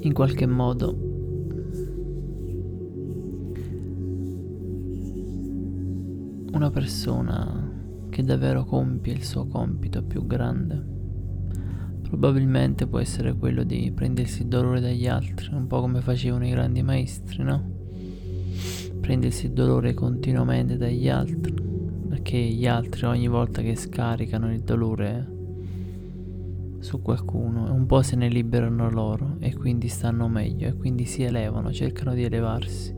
in qualche modo una persona che davvero compie il suo compito più grande probabilmente può essere quello di prendersi il dolore dagli altri, un po' come facevano i grandi maestri, no? Prendersi il dolore continuamente dagli altri, perché gli altri ogni volta che scaricano il dolore su qualcuno, un po' se ne liberano loro e quindi stanno meglio e quindi si elevano, cercano di elevarsi.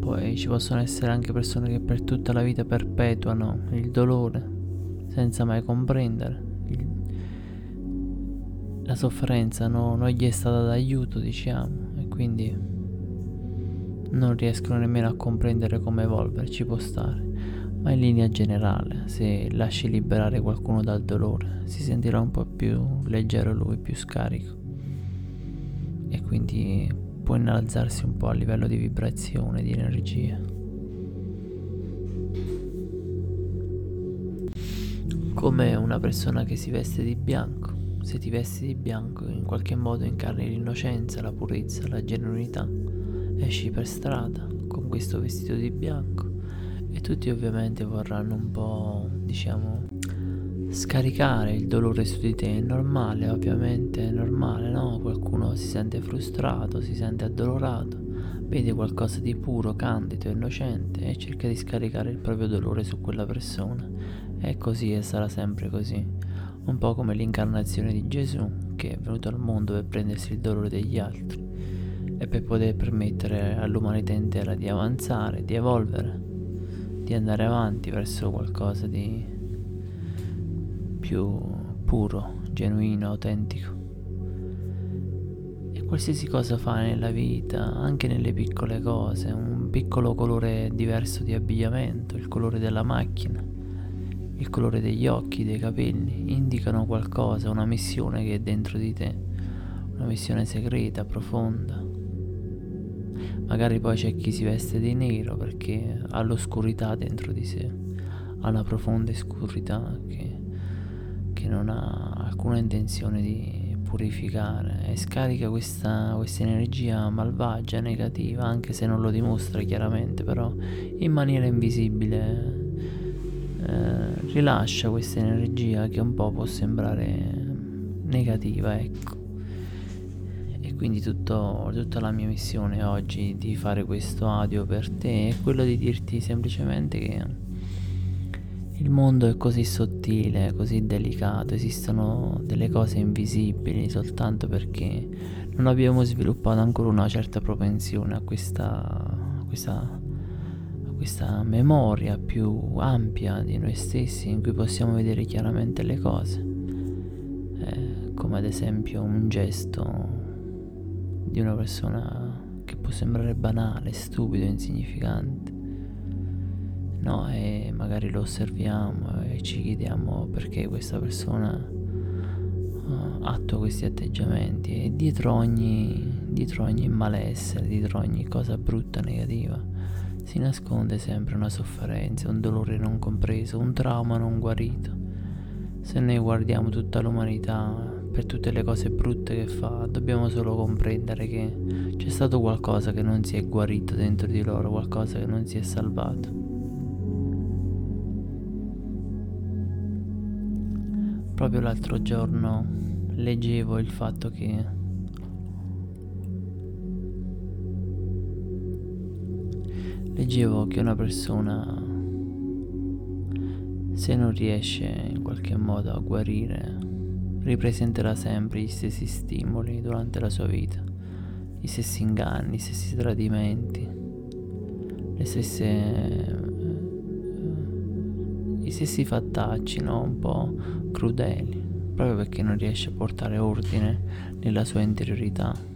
Poi ci possono essere anche persone che per tutta la vita perpetuano il dolore senza mai comprendere la sofferenza no, non gli è stata d'aiuto, diciamo, e quindi non riescono nemmeno a comprendere come evolvere, ci può stare. Ma in linea generale, se lasci liberare qualcuno dal dolore, si sentirà un po' più leggero lui, più scarico. E quindi può innalzarsi un po' a livello di vibrazione, di energia. Come una persona che si veste di bianco se ti vesti di bianco in qualche modo incarni l'innocenza, la purezza, la genuinità. Esci per strada con questo vestito di bianco tutti ovviamente vorranno un po', diciamo, scaricare il dolore su di te. È normale, ovviamente, è normale, no? Qualcuno si sente frustrato, si sente addolorato, vede qualcosa di puro, candido, innocente e cerca di scaricare il proprio dolore su quella persona. È così e sarà sempre così un po' come l'incarnazione di Gesù che è venuto al mondo per prendersi il dolore degli altri e per poter permettere all'umanità intera di avanzare, di evolvere, di andare avanti verso qualcosa di più puro, genuino, autentico. E qualsiasi cosa fai nella vita, anche nelle piccole cose, un piccolo colore diverso di abbigliamento, il colore della macchina, il colore degli occhi, dei capelli, indicano qualcosa, una missione che è dentro di te, una missione segreta, profonda. Magari poi c'è chi si veste di nero perché ha l'oscurità dentro di sé, ha una profonda oscurità che, che non ha alcuna intenzione di purificare e scarica questa, questa energia malvagia, negativa, anche se non lo dimostra chiaramente, però in maniera invisibile eh, rilascia questa energia che un po' può sembrare negativa, ecco. Quindi tutto, tutta la mia missione oggi di fare questo audio per te è quello di dirti semplicemente che il mondo è così sottile, così delicato, esistono delle cose invisibili soltanto perché non abbiamo sviluppato ancora una certa propensione a questa, a questa questa memoria più ampia di noi stessi in cui possiamo vedere chiaramente le cose, eh, come ad esempio un gesto di una persona che può sembrare banale, stupido, insignificante. No, e magari lo osserviamo e ci chiediamo perché questa persona uh, attua questi atteggiamenti e dietro ogni, dietro ogni malessere, dietro ogni cosa brutta, negativa, si nasconde sempre una sofferenza, un dolore non compreso, un trauma non guarito. Se noi guardiamo tutta l'umanità per tutte le cose brutte che fa, dobbiamo solo comprendere che c'è stato qualcosa che non si è guarito dentro di loro, qualcosa che non si è salvato. Proprio l'altro giorno leggevo il fatto che leggevo che una persona se non riesce in qualche modo a guarire ripresenterà sempre gli stessi stimoli durante la sua vita, gli stessi inganni, gli stessi tradimenti, le stesse gli stessi fattacci, no? un po' crudeli, proprio perché non riesce a portare ordine nella sua interiorità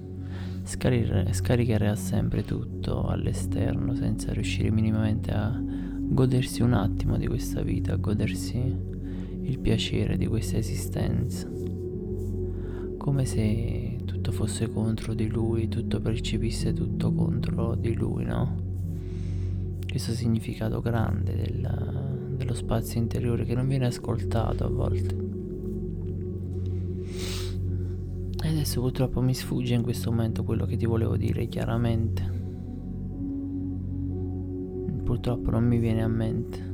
scaricherà sempre tutto all'esterno senza riuscire minimamente a godersi un attimo di questa vita, a godersi il piacere di questa esistenza. Come se tutto fosse contro di lui, tutto percepisse tutto contro di lui, no? Questo significato grande del, dello spazio interiore che non viene ascoltato a volte. È Adesso purtroppo mi sfugge in questo momento quello che ti volevo dire chiaramente. Purtroppo non mi viene a mente.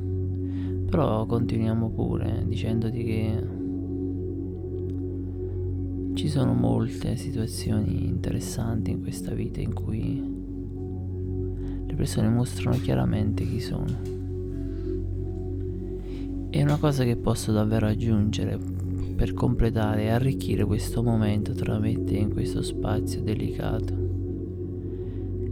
Però continuiamo pure dicendoti che ci sono molte situazioni interessanti in questa vita in cui le persone mostrano chiaramente chi sono. E una cosa che posso davvero aggiungere per completare e arricchire questo momento tra me e te in questo spazio delicato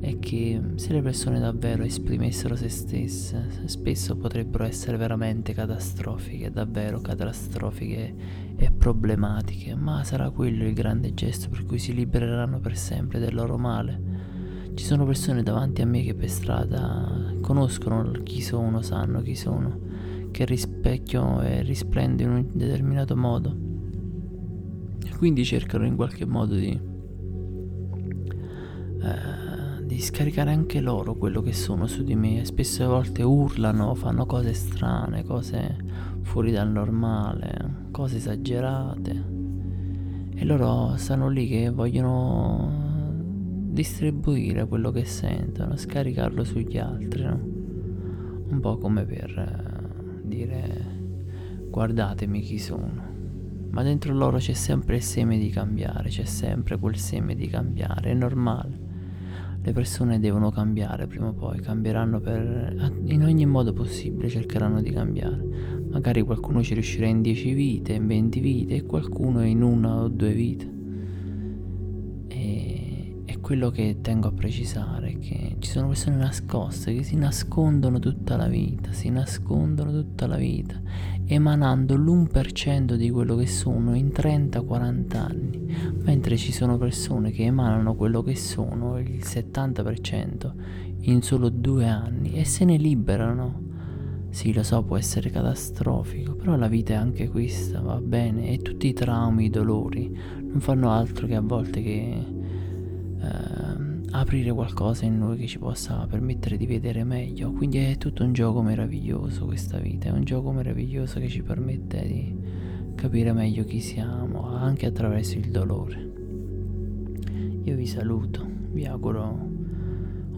è che se le persone davvero esprimessero se stesse, spesso potrebbero essere veramente catastrofiche, davvero catastrofiche e problematiche, ma sarà quello il grande gesto per cui si libereranno per sempre del loro male. Ci sono persone davanti a me che per strada conoscono chi sono, sanno chi sono, che rispecchio e risplende in un determinato modo. Quindi cercano in qualche modo di, eh, di scaricare anche loro quello che sono su di me. E spesse volte urlano, fanno cose strane, cose fuori dal normale cose esagerate e loro stanno lì che vogliono distribuire quello che sentono, scaricarlo sugli altri, no? Un po' come per eh, dire guardatemi chi sono. Ma dentro loro c'è sempre il seme di cambiare, c'è sempre quel seme di cambiare, è normale. Le persone devono cambiare prima o poi, cambieranno per, in ogni modo possibile, cercheranno di cambiare. Magari qualcuno ci riuscirà in 10 vite, in 20 vite e qualcuno in una o due vite. E, e quello che tengo a precisare è che ci sono persone nascoste che si nascondono tutta la vita, si nascondono tutta la vita, emanando l'1% di quello che sono in 30-40 anni, mentre ci sono persone che emanano quello che sono il 70% in solo due anni e se ne liberano sì, lo so, può essere catastrofico, però la vita è anche questa, va bene, e tutti i traumi, i dolori non fanno altro che a volte che eh, aprire qualcosa in noi che ci possa permettere di vedere meglio. Quindi è tutto un gioco meraviglioso questa vita, è un gioco meraviglioso che ci permette di capire meglio chi siamo, anche attraverso il dolore. Io vi saluto, vi auguro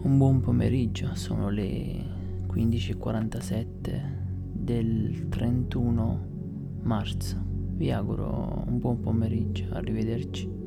un buon pomeriggio, sono le 15.47 del 31 marzo. Vi auguro un buon pomeriggio, arrivederci.